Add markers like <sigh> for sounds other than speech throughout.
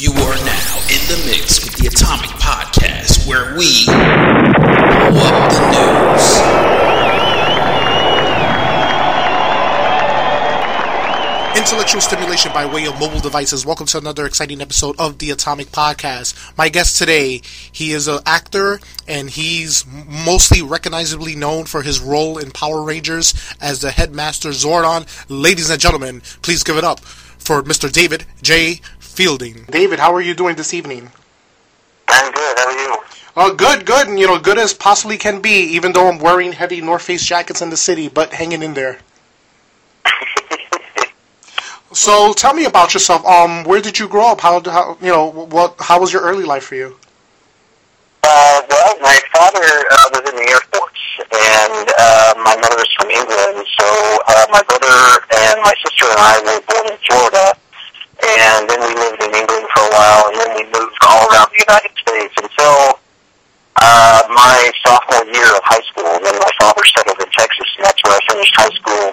You are now in the mix with the Atomic Podcast, where we blow up the news. Intellectual stimulation by way of mobile devices. Welcome to another exciting episode of the Atomic Podcast. My guest today, he is an actor and he's mostly recognizably known for his role in Power Rangers as the headmaster Zordon. Ladies and gentlemen, please give it up for Mr. David J. Fielding. David, how are you doing this evening? I'm good. How are you? Uh, good, good, and you know, good as possibly can be, even though I'm wearing heavy North Face jackets in the city, but hanging in there. <laughs> So tell me about yourself. Um, where did you grow up? How, how you know what? How was your early life for you? Uh, well, my father uh, was in the Air Force, and uh, my mother is from England. So uh, my brother and my sister and I were born in Florida, and then we lived in England for while, and then we moved all around the United States until uh, my sophomore year of high school. And then my father settled in Texas, and that's where I finished high school.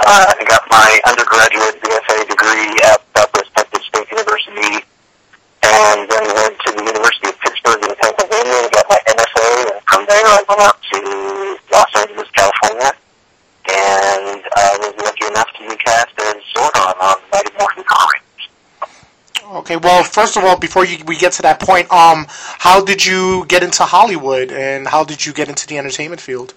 Uh, I got my undergraduate BFA degree at Southwest Texas State University, and then went to the University of Pittsburgh in Pennsylvania and got my MFA. And from there, I went out to Los Angeles, California, and I was lucky enough to be cast as Zordon on Mighty Morphin Power Rangers. Okay. Well, first of all, before you, we get to that point, um, how did you get into Hollywood, and how did you get into the entertainment field?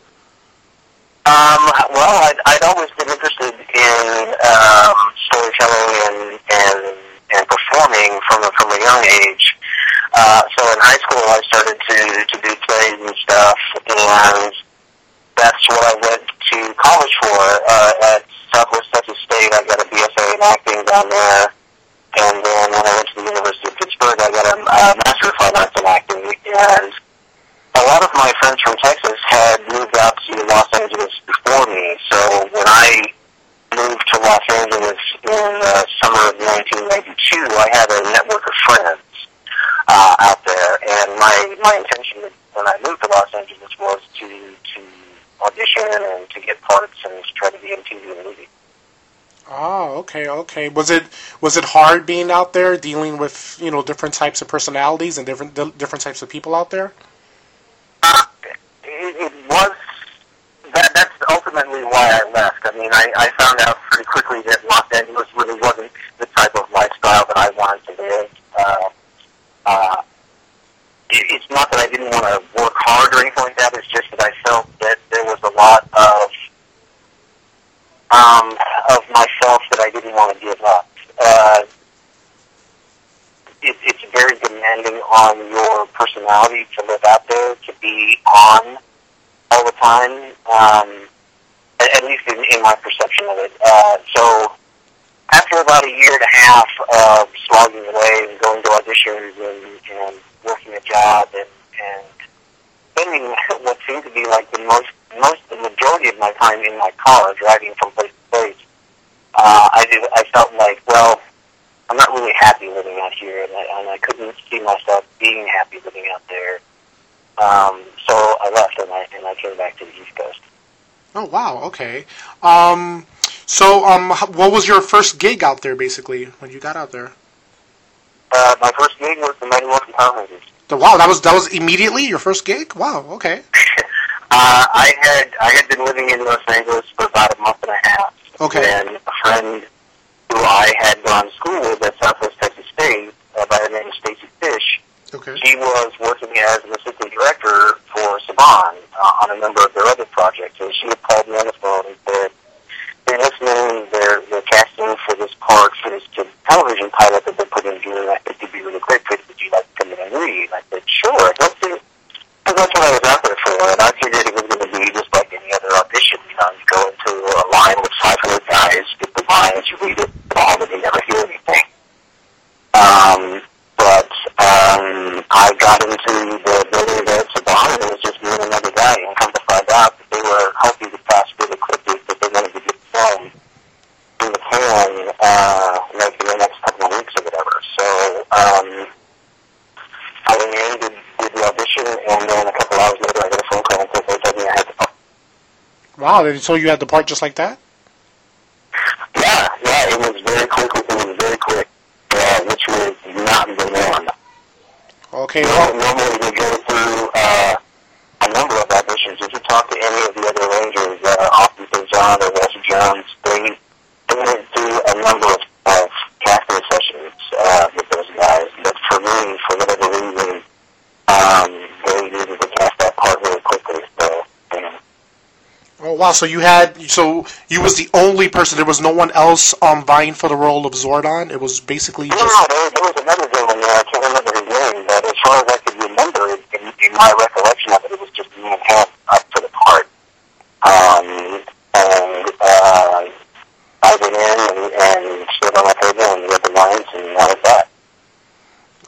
Um, well, I'd, I'd always been interested in um, storytelling and, and and performing from a, from a young age. Uh, so in high school, I started to to do plays and stuff, and that's what I went to college for. Uh, at Southwest Texas State, I got a BFA in acting down there, and then when I went to the University of Pittsburgh, A Master of Fine Arts in acting, and a lot of my friends from Texas had moved out to Los Angeles before me, so when I moved to Los Angeles in the summer of 1992, I had a network of friends uh, out there, and my my intention when I moved to Los Angeles was to to audition and to get parts and to try to be in TV and movie. Oh, okay, okay. Was it was it hard being out there, dealing with you know different types of personalities and different different types of people out there? Uh, it, it was that. That's ultimately why I left. I mean, I, I found out pretty quickly that Los Angeles really wasn't the type of lifestyle that I wanted to live. Uh, uh, it, it's not that I didn't want to work hard or anything like that. It's just that I felt that there was a lot of um, of myself that I didn't want to give up. Uh, it, it's very demanding on your personality to live out there, to be on all the time, um, at, at least in, in my perception of it. Uh, so after about a year and a half of slogging away and going to auditions and, and working a job and, and spending <laughs> what seemed to be like the most, most, the majority of my time in my car driving from place to place, uh, I did, I felt like, well, I'm not really happy living out here, and I, and I couldn't see myself being happy living out there. Um, so I left, and I and I came back to the East Coast. Oh wow, okay. Um, so um, what was your first gig out there, basically, when you got out there? Uh, my first gig was the Mighty Morphin Power Rangers. The, wow, that was that was immediately your first gig. Wow, okay. <laughs> Uh, I had I had been living in Los Angeles for about a month and a half. Okay. And a friend who I had gone to school with at Southwest Texas State uh, by the name of Stacy Fish, Okay. she was working as an assistant director for Saban uh, on a number of their other projects, and she had called me on the phone and said, "They're listening. They're they're casting for this part for this television pilot that they're putting together. and I think you'd be really great for it. Would you like to come in and read?" And I said, "Sure. I'd love to." Because that's what I was out there for, and I figured it was going to be just like any other audition. You know, you go into a line with 500 guys, get the lines, you read it, all, and you never hear anything. Um, but um, I got into the building there at Saban, and it was just me and another guy, and come to find out that they were hoping to cast really quickly, that they wanted to get film in the can, uh, like in the next couple of weeks or whatever. So um, I went in, did, did the audition, and then a couple hours later, I got a phone call and said they told me I had to. Told you had the part just like that. Yeah, yeah, it was very quick. It was very quick, uh, which was not the norm. Okay. Well, normally we go through uh, a number of auditions. If you talk to any of the other Rangers, uh, Austin St. John or Walter Jones, they, they went through a number of, of casting sessions uh, with those guys. But for me, for whatever reason, um, they needed to cast that part really quickly. So, you know. Oh wow. So you had so you was the only person. There was no one else um vying for the role of Zordon. It was basically No, just. no, there, there was another gentleman there. I can't remember his name, but as far as I could remember, in, in my recollection of it, it was just me and him up for the part. Um, and uh, I went in and, and stood on my table and read the lines, and that was that.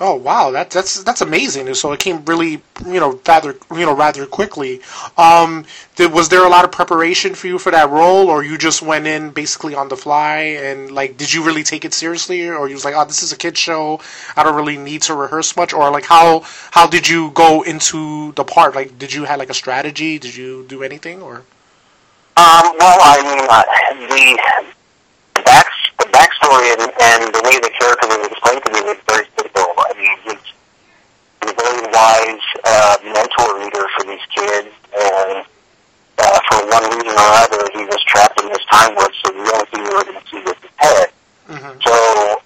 Oh wow, that, that's that's amazing. So it came really, you know, rather you know rather quickly. Um, did, was there a lot of preparation for you for that role, or you just went in basically on the fly and like, did you really take it seriously, or you was like, oh, this is a kid show, I don't really need to rehearse much, or like how how did you go into the part? Like, did you have like a strategy? Did you do anything, or? Um, well, I mean, uh, the back the backstory and, and the way the character was explained to me was very simple. I mean, he's, he's a very wise uh, mentor leader for these kids, and uh, for one reason or other, he was trapped in this time warp. So the only thing we were going to see was his head. Mm-hmm. So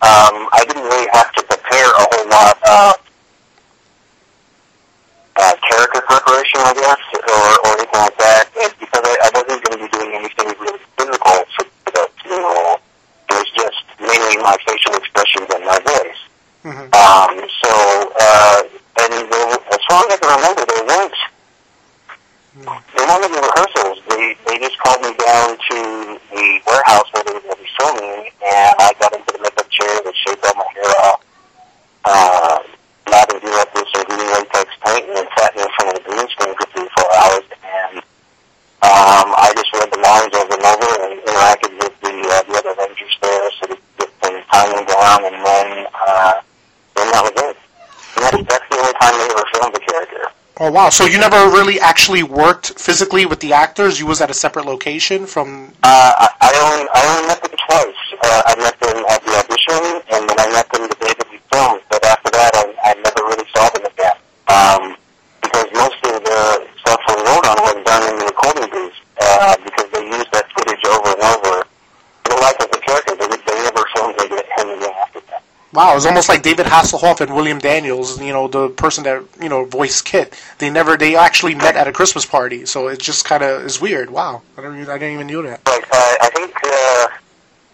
um, I didn't really have to prepare a whole lot of uh, character preparation, I guess, or, or anything like that, and because I, I wasn't going to be doing anything really physical for the role. It was just mainly my facial expressions and my voice. Mhm. Um, so, uh, and there, as far as I can remember, there weren't there weren't rehearsals. They they just called me down to the warehouse where they were going to be filming, and I got into the makeup chair, they shaved all my hair off, uh, lathered me up with some green latex paint, and then sat me in front of the green screen for three four hours, and um, I just read the lines over and over and interacted with the uh, the other Rangers there, so to get some timing down, and then uh, then that was it. And that's, that's the only time they ever filmed the character. Oh wow! So you never really actually worked physically with the actors. You was at a separate location from. Uh, I, I only I only met them twice. Uh, I met them at the audition, and then I met them the day that we filmed. But after that, I, I never really saw them again. Um, because most of the stuff for Zordon was done in the recording booth. Uh, because they used that footage over and over. For the life of the character, they, they never filmed him again after that. Wow, it was almost like David Hasselhoff and William Daniels. You know, the person that you know voiced KITT. They never. They actually met at a Christmas party. So it just kind of is weird. Wow, I don't. even- I didn't even know that. But uh, I think uh,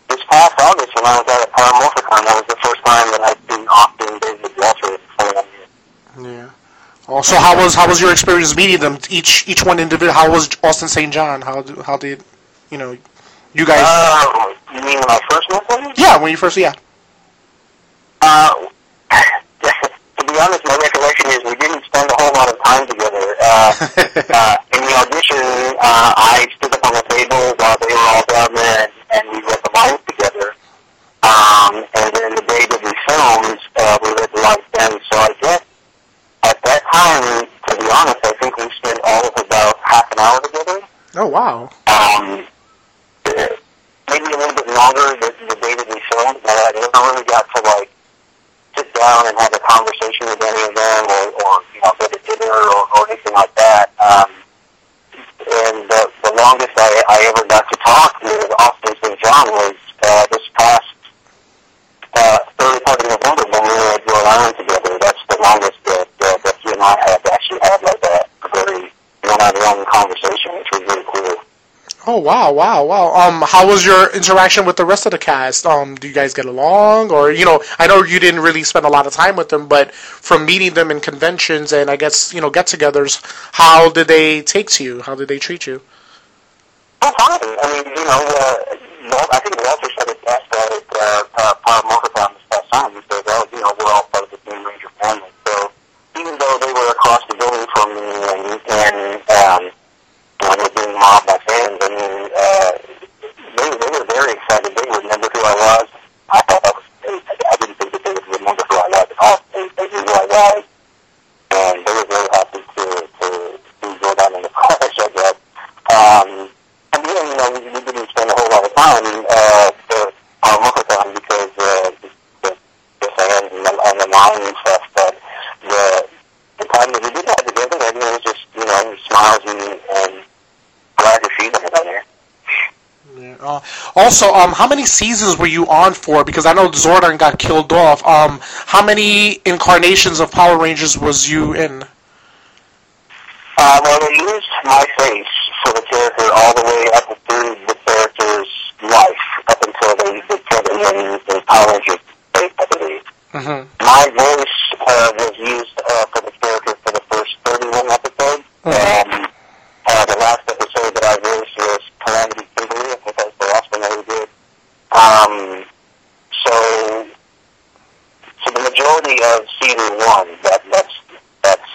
this past August when I was at a Power Morphicon, that was the first time that I'd seen Austin David Walter in front of me. Yeah. Also, how was how was your experience meeting them? Each each one individual. How was Austin St. John? How how did you know you guys? Uh, you mean when I first met them? yeah, when you first yeah. Uh, <laughs> to be honest, my recollection is we didn't spend a whole lot of time together. Uh, <laughs> uh, in the audition, uh, I stood up on the table while they were all down there, and, and we read the lines together. Um, and then the day that we filmed, uh, we read the lines then. So I guess at that time, to be honest, I think we spent all of about half an hour together. oh wow. Um, maybe a little bit longer the, the day that we filmed, but I never really got to like sit down and have a conversation with any of them, or, or you know, go to dinner or, or anything like that. Um, and the, the longest I, I ever got to talk with Austin St. John was uh, this past uh, early part of November when we were at Rhode Island together. That's the longest that, uh, that he and I have actually had like a, a very one-on-one conversation, which was really cool. Oh wow, wow, wow. Um, how was your interaction with the rest of the cast? Um, do you guys get along, or you know, I know you didn't really spend a lot of time with them, but from meeting them in conventions and I guess you know get-togethers, how did they take to you? How did they treat you? Oh, fine. I mean, you know, uh, I think Walter said it best at it, uh, uh, Power Morphicon this past time. He said, well, you know, we're all part of the same Ranger family. So even though they were across the building from me and, and um, you know, were being mobbed by fans, I mean, uh, they, they were very excited. They remembered who I was. I thought that was great. I, I didn't think that they would remember who I was at all. They, they knew who I was. And they were very happy to, to see Zordon in the flesh, I guess. Um, and then, you know, we, we didn't spend a whole lot of time uh, for our Mokocon because uh, the, the, the fans and the, and the line and stuff, but the, Also, um, how many seasons were you on for? Because I know Zordon got killed off. Um, how many incarnations of Power Rangers was you in? Uh, well, they used my face for the character all the way up through the character's life, up until they they killed him in the Power Rangers face, I believe. Mm-hmm. My voice uh, was used uh, for the character for the first 31 episodes. Um, uh, the last episode that I voiced was Calamity Kimberly. I think that was the last one that we did. Um, so, so the majority of season one, that, that's that's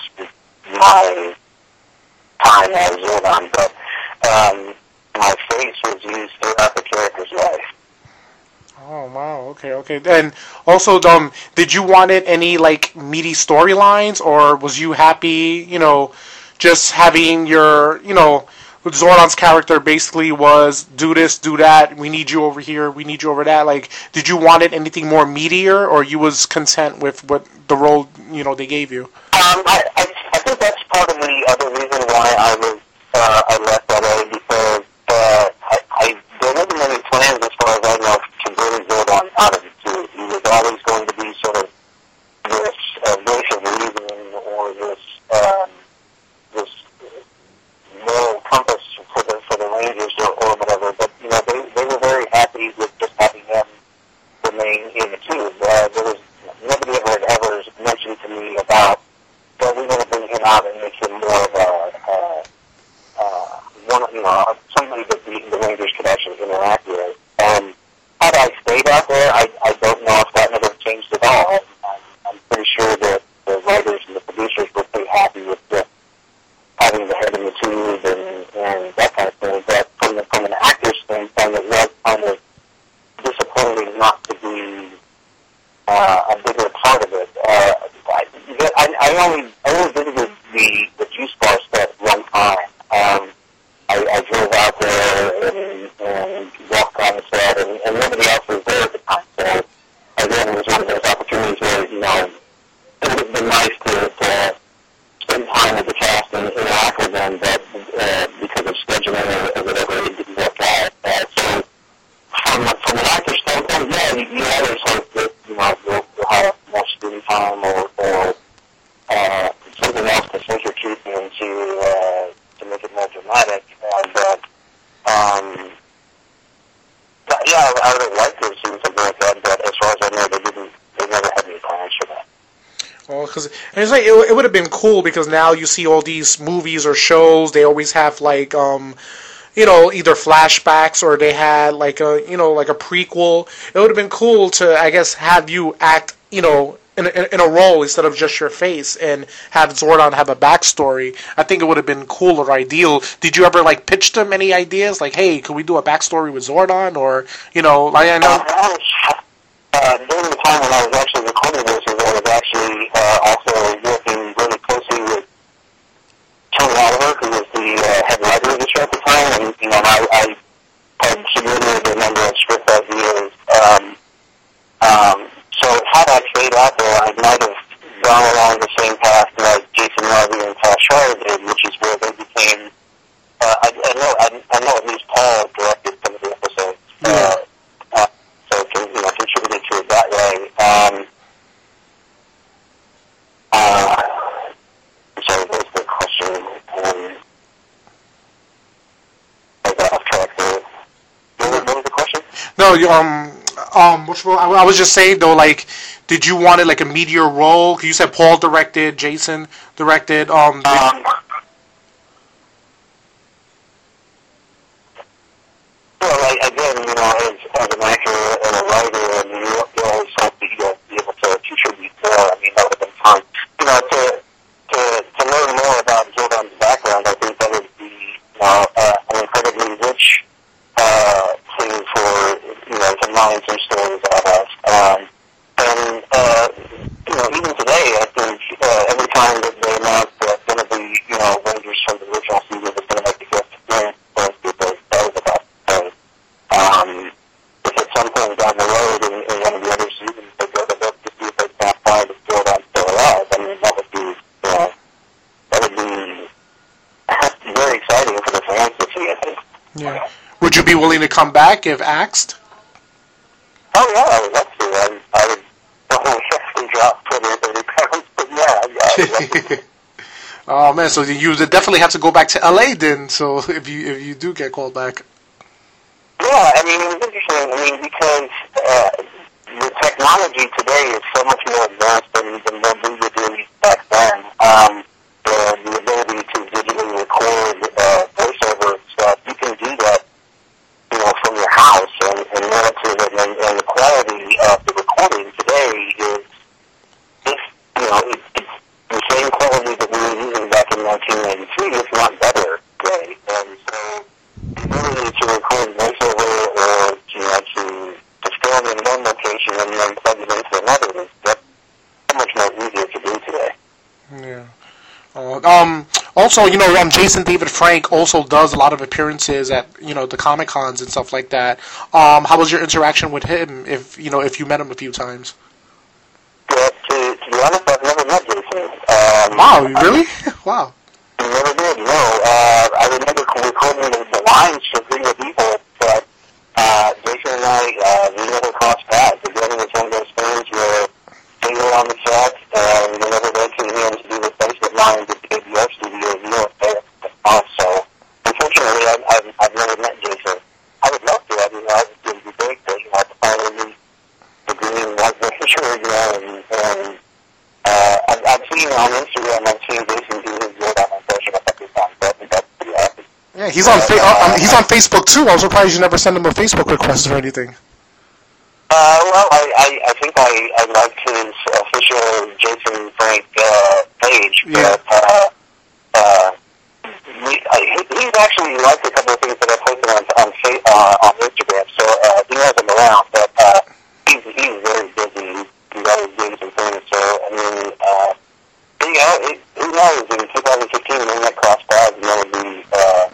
time as Zordon, but um, my face was used throughout the character's life. Oh wow, okay, okay. And also, um, did you wanted any like meaty storylines, or was you happy, you know, just having your, you know, Zordon's character basically was do this, do that. We need you over here. We need you over that. Like, did you wanted anything more meatier, or you was content with what the role, you know, they gave you? Um, I, I, why I was uh, I left LA because uh, I, I there wasn't any plans as far as I know to really build on out of it too. He was always going to be sort of this uh, voice of reason or this um, this moral compass for the for the Rangers or, or whatever. But you know they they were very happy with just having him remain in the tube. Uh, there was nobody ever had ever mentioned to me about well, we want to bring him out and make him more of a, uh, uh, one, you know, somebody that the, the Rangers could actually interact with. Um, had I stayed out there, I, I don't know if that never changed at all. I'm, I'm pretty sure that the writers and the producers were pretty happy with the, having the head in the tube and, and that kind of thing. But from, the, from an actor's standpoint, it was kind of disappointing not to be uh, a bigger part of it. Uh, I, I, I only I only visited the the juice bar set one time. Um, I, I drove out there and, and walked on the set, and, and nobody else was there at the time. So again, it was one of those opportunities where you know it would have been nice to, to spend time with the cast and interact with them, but uh, because of scheduling or, or whatever, it didn't work out. Uh, so from from an actor's standpoint, yeah, you, you always hope that you know you'll, you'll have more screen time or or uh, something else to your teeth into uh, to make it more dramatic. And uh, um, but, yeah, I, I would have liked to have seen something like that, but as far as I know, they didn't. They never had any plans for that. Well, because it's like it, it would have been cool because now you see all these movies or shows. They always have like um, you know, either flashbacks or they had like a you know like a prequel. It would have been cool to I guess have you act you know in a, in a role instead of just your face and have Zordon have a backstory. I think it would have been cool or ideal. Did you ever like pitch them any ideas like, hey, could we do a backstory with Zordon or you know like I know. Oh, Um, I was, uh, during the time when I was actually recording this, is I was actually uh, also working really closely with Tony Oliver, who was the uh, head writer of the show at the time, and you know, I, I had submitted a number of script ideas. Um, um, so had I stayed out there, I might have gone along the same path like Jason Narvy and Paul Schrier did, which is where they became. Uh, I, I know, I, I know at least Paul directed some of the episodes. Uh, uh, so can, you know, contributed to it that way. Um, uh, so what's the question? Um, I got off track there. What was, what was the question? No, you, um, um, which I, I was just saying though, like, did you want it like a meteor role? You said Paul directed, Jason directed. Um, did- Um, well, like, again, you know, as, as an actor and a writer, and you, you always hope that you'll be able to contribute more. I mean, that would have been fun. You know, to to to learn more about Zordon's background, I think that would be, you know, uh, an incredibly rich uh, thing for you know to mine some stories out of. Um, and uh, you know, even today, I think uh, every time that they announce that going to be you be willing to come back if asked? Oh yeah, I would love to. I, I would probably have to drop 20 or 30 pounds, but yeah, I, I would love to. oh man, so you definitely have to go back to LA then. So <laughs> if you if you do get called back. Yeah, I mean, it was interesting. I mean, because uh, the technology today is so much more advanced than, than what we were doing back then. Um, the, the ability to digitally record uh, voiceover stuff, you can do that, you know, from your house and, and the quality of the recording today is, is you know, it, it's the same quality that we were using back in 1993, if not better today. And so the ability to record voiceover or you know to to film in one location and then plug it into another is that's so much more easier to do today. Yeah. Uh, um. Also, you know, um, Jason David Frank also does a lot of appearances at you know the Comic Cons and stuff like that. Um, how was your interaction with him? If you know, if you met him a few times. But to, to be honest, I've never met Jason. Um, Wow, really? <laughs> <laughs> wow. Never did. No, uh, I remember recording the, the lines for Video People, but uh, Jason and I uh, we never crossed paths. Again, it was one of those things where they were on the set, and we never went to him to do replacement lines at the ADR studio. You know, there. Uh, so, unfortunately, I, I've, I've never met Jason. I would love to. I mean, I think it would be great to, you know, to finally meet the green and white and, uh, I've, I've seen on Instagram, I've seen Jason do his Zordon impression a couple times, so I think that's pretty awesome. Yeah, he's on fa- uh, he's on Facebook too. I was surprised you never sent him a Facebook request or anything. Uh, well, I, I, I think I, I liked his official Jason Frank uh, page, Yeah. but uh, uh, he, I, he's actually liked a couple of things that I posted on on, uh, on Instagram, so uh, he has him around, but uh, he's, he's very busy. He's always doing some things, so, I mean, uh, you know, it, who knows, in 2015 when that cross paths, and that would be uh,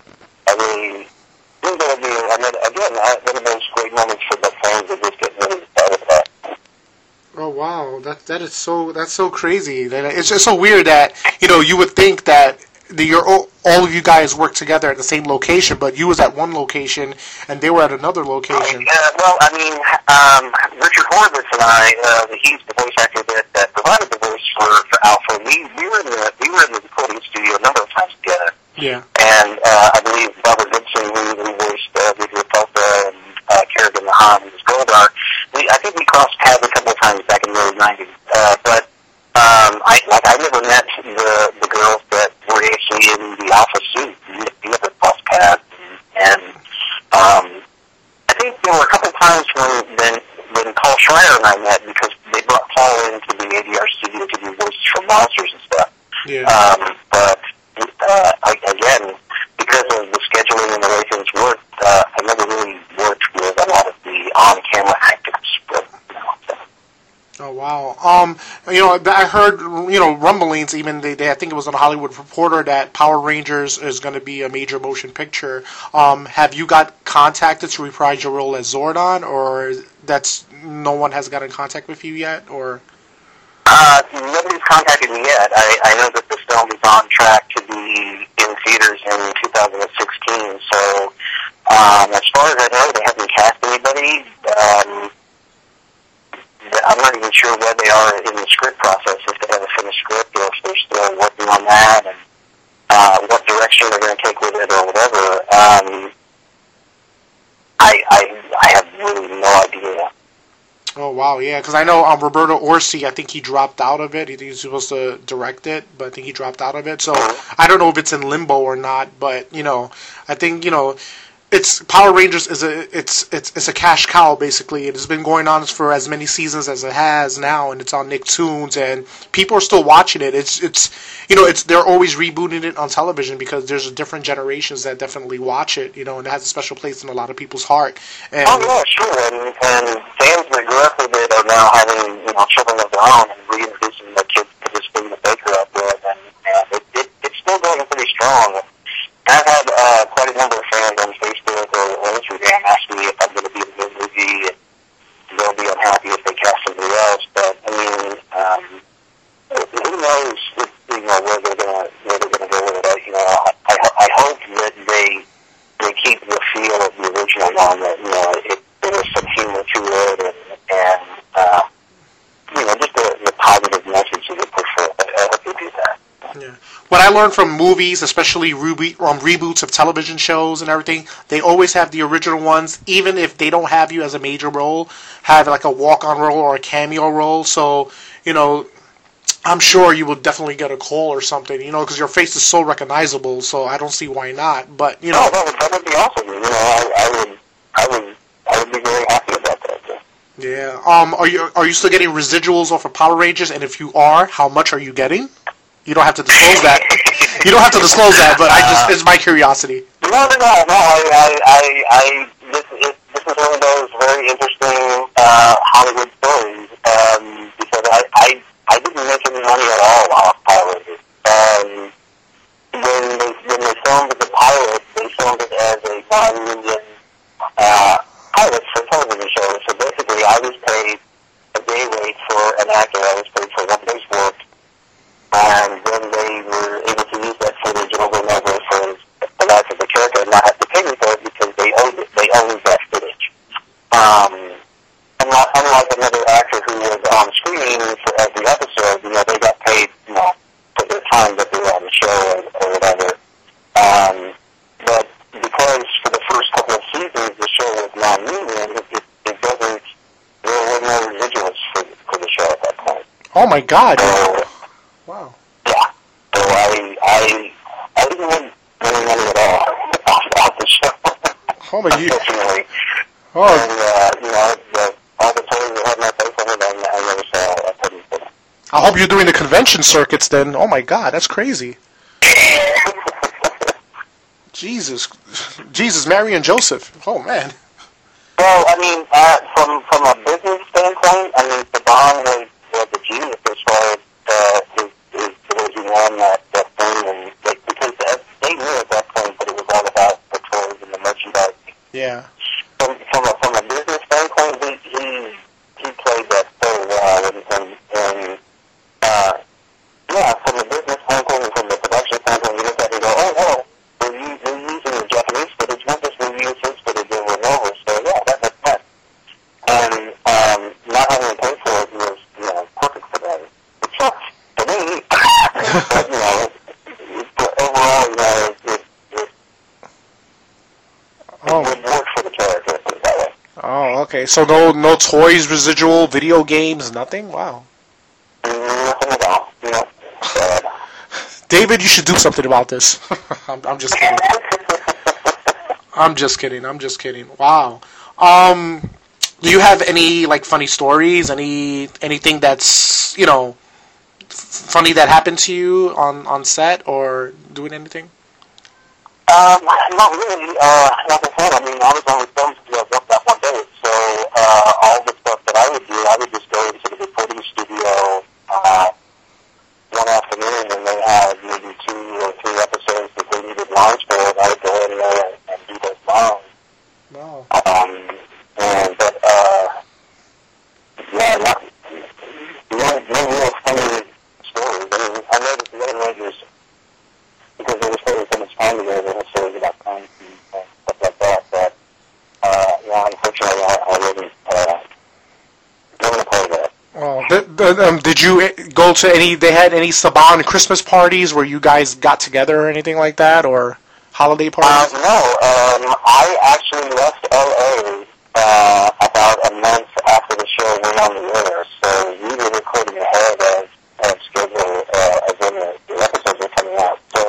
a really, I think that would be, another, again, one of those great moments for the fans that just get really excited about. Oh wow, that that is so that's so crazy. That it's just so weird that you know you would think that the, your all of you guys work together at the same location, but you was at one location and they were at another location. Uh, well, I mean, um, Richard Horvitz and I, uh, he's the voice actor that, that provided the voice for, for Alpha. We, we were in the we were in the recording studio a number of times together, Yeah. and uh, I believe Barbara Goodson, who, who voiced uh, Rita Repulsa and uh, Kerrigan Mahan, who was Goldar. We, I think we crossed paths a couple of times back in the early '90s, uh, but um, I like I never met the the girls that were actually in the Alpha suit. We we never crossed paths, and um, I think there were a couple of times when when when Paul Schrier and I met because they brought Paul into the ADR studio to do voices for monsters and stuff. Yeah. Um, but uh, I, again, because of the scheduling and the way things worked, uh, I never really worked with a lot of the on-camera actors. But, you know, so. Oh wow. Um, you know, I heard you know rumblings. Even they, they I think it was on Hollywood Reporter that Power Rangers is going to be a major motion picture. Um, have you got contacted to reprise your role as Zordon, or that's no one has got in contact with you yet, or? Uh, nobody's contacted me yet. I, I know that the film is on track to be in theaters in 2016. So, um, as far as I know, they haven't cast anybody. Um, I'm not even sure where they are in the script process, if they have a finished script or if they're still working on that and uh, what direction they're going to take with it or whatever. Um, I, I, I have really no idea. Oh wow, yeah, because I know um, Roberto Orci. I think he dropped out of it. He, he was supposed to direct it, but I think he dropped out of it. So I don't know if it's in limbo or not. But you know, I think you know, it's Power Rangers is a it's it's it's a cash cow basically. It has been going on for as many seasons as it has now, and it's on Nicktoons, and people are still watching it. It's it's you know it's they're always rebooting it on television because there's different generations that definitely watch it. You know, and it has a special place in a lot of people's heart. And Oh yeah, sure. And, and fans that grew up with it are now having you know children of their own and reintroducing their kids to this thing that they grew up with, and, and it, it, it's still going pretty strong. And I've had uh, quite a number of fans on Facebook or, or Instagram ask me if I'm going to be in the movie, and they'll be unhappy if they cast somebody else. But I mean, um, who knows? If, you know where they're gonna where they're gonna go with it. I, you know, I, I, ho- I hope that they they keep the feel of the original what I learned from movies, especially reboot, um, reboots of television shows and everything, they always have the original ones, even if they don't have you as a major role, have like a walk-on role or a cameo role. So you know, I'm sure you will definitely get a call or something, you know, because your face is so recognizable. So I don't see why not. But you know, No, that would, that would be awesome. You know, I, I would, I would, I would be very happy about that. Yeah. yeah. Um, are you are you still getting residuals off of Power Rangers? And if you are, how much are you getting? You don't have to disclose that. <laughs> You don't have to disclose that, but I just it's my curiosity. No, no, no, no. I, I, I, I this, is, this is one of those very interesting uh, Hollywood stories um, because I, I, I didn't make any money at all off Rangers. Um, when they when they filmed the pilot, they filmed it as a non-union uh, pilot for television show. So basically, I was paid a day rate for an actor. I was paid for one day's work and then they were able to use that footage over and over for the life of the character and not have to pay me for it because they it. They that footage. Um, unlike, unlike another actor who was on screen for every episode, you know, they got paid, you know, for their time that they were on the show or, or whatever. Um, but because for the first couple of seasons the show was non-union, it, it, it doesn't, there were no residuals for, for the show at that point. Oh my God! So, Wow. yeah. So I I I didn't win any money at all off, off the Oh my you. Unfortunately. Oh, And uh, you know, the, all the toys that had my face on it, I, I never saw penny for them. I hope you're doing the convention circuits then. Oh my God, that's crazy. <laughs> Jesus, Jesus, Mary and Joseph. Oh man. Well, I mean, uh, from from a business standpoint, I mean, Saban was was a genius as far as uh, his, his the way he won that that thing, and like, because that, they knew at that point that it was all about the toys and the merchandise. Yeah. From from a from a business standpoint, he he he played that so well, and and, and uh, yeah, from a business standpoint and from the production standpoint, you look at it and go, oh no, we're, u- we're using the Japanese footage, not just we use his footage over and over. So yeah, that makes sense. And um, not having to pay for it was you know perfect for them. It sucks for me, but you know, it, it, overall, you know, it, it, it, it Oh. would work for the character. Put it that way. Oh, okay. So no, no toys, residual, video games, nothing. Wow. Nothing at all. You David, you should do something about this. <laughs> I'm, I'm just kidding. I'm just kidding. I'm just kidding. Wow. Um, do you have any like funny stories? Any anything that's you know f- funny that happened to you on on set or doing anything? Um, not really. Uh, like I said, I mean, I was only filmed to work that one day, so uh, Uh, all the stuff that I would do, I would just go into the recording studio uh, one afternoon, and they had maybe two or three episodes that they needed lines for, and I would go in there and, and do those lines. No. Um, and but uh, yeah, not no, no real funny stories. I mean, I know that the other Rangers, because they were spending so much time together, they had stories about time and, and stuff like that. But uh, yeah, unfortunately, I, I wasn't uh, wasn't a part of that. Oh, th- th- um, did you eh, go to any? They had any Saban Christmas parties where you guys got together or anything like that, or holiday Uh, parties? no, um, I actually left LA uh, about a month after the show went on the air, so we were recording ahead of, of schedule uh, as when the, the episodes were coming out. So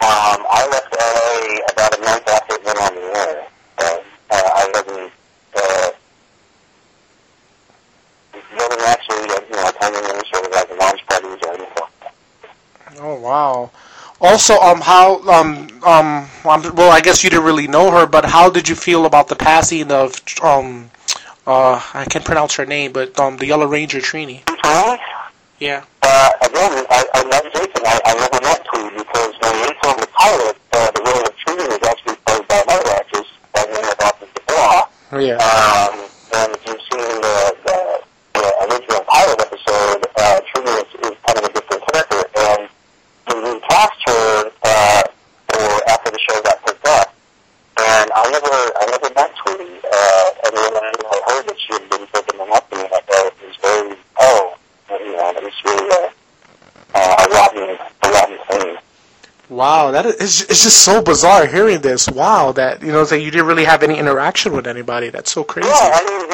um, I left LA about a month after it went on the air. So, uh, I wasn't uh, wasn't actually uh, you know attending any sort of like launch parties or anything. like that. Oh wow. Also, um, how um um um, well, I guess you didn't really know her, but how did you feel about the passing of um uh I can't pronounce her name, but um the Yellow Ranger Trini? Yeah. Uh, again, I, I met Jason. I, I never met Tweed because when we filmed the pilot, uh, the role of Tweed was actually played by another actress by the name of Audri DuBois. Yeah. Um, that is it's just so bizarre hearing this. Wow, that you know that you didn't really have any interaction with anybody. That's so crazy. Yeah, I mean,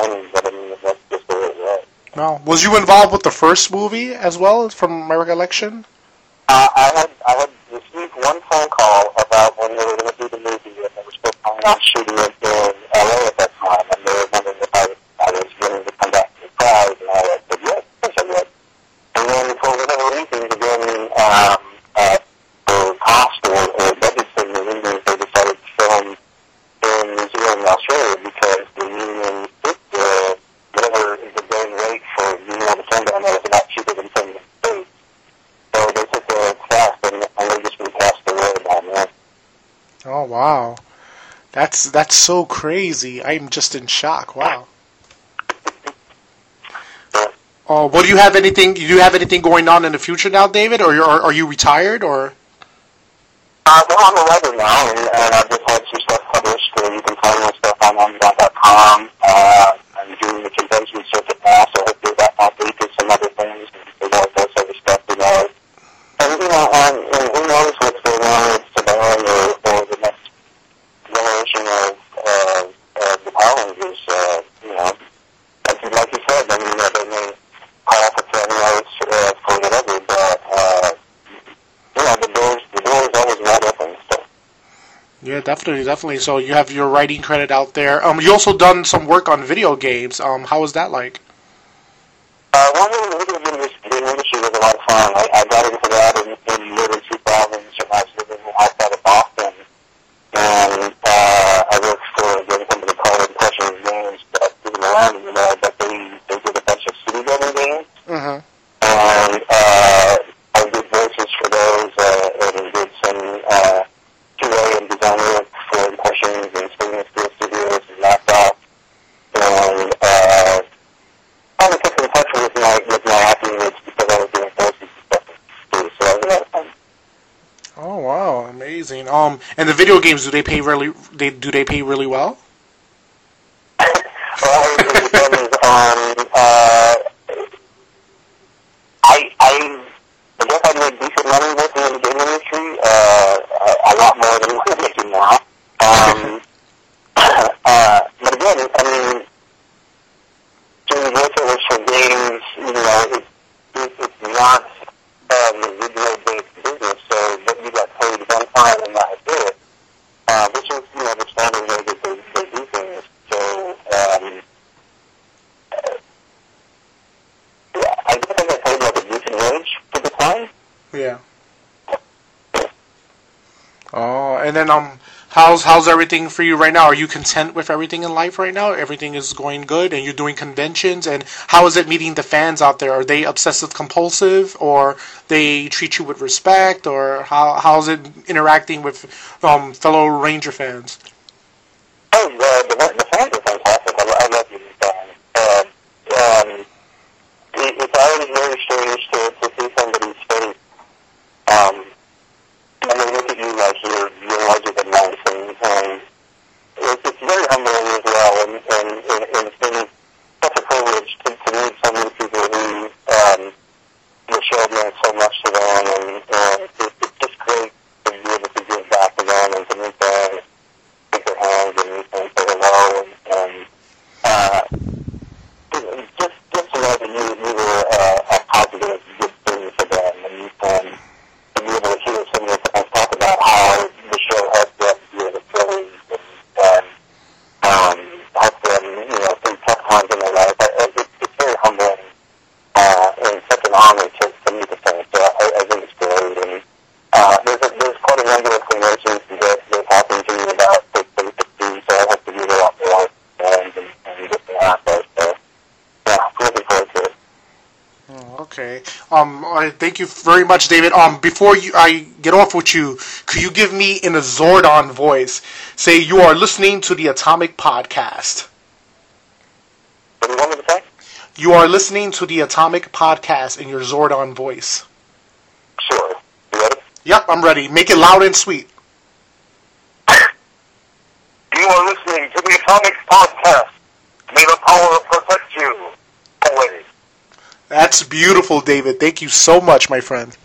funny, but I mean, that's just the way it was. No. Was you involved with the first movie as well, from my recollection? Uh, I had I had received one phone call about when they were going to do the movie, and they were still planning on shooting it That's that's so crazy. I'm just in shock. Wow. Uh, oh, well, do you have anything? Do you have anything going on in the future now, David, or are, are you retired, or? Uh, well, I'm a writer now, and, and I've just had some stuff published. and you can find my stuff on Amazon.com definitely. So you have your writing credit out there. Um, you also done some work on video games. Um, how was that like? Um, and the video games do they pay really? They do they pay really well? how's how's everything for you right now? Are you content with everything in life right now? Everything is going good, and you're doing conventions. And how is it meeting the fans out there? Are they obsessive compulsive, or they treat you with respect, or how how's it interacting with um, fellow Ranger fans? Oh, the, the, the fans are fantastic. I, I love you, fans. Um, um, it, it's always very serious I thank you very much, David. Um, before you, I get off with you, could you give me in a Zordon voice, say you are listening to the Atomic Podcast. What do you want me to say? You are listening to the Atomic Podcast in your Zordon voice. Sure. You ready? Yep, I'm ready. Make it loud and sweet. You are listening to the Atomic Podcast. May the power protect you always. That's beautiful, David. Thank you so much, my friend.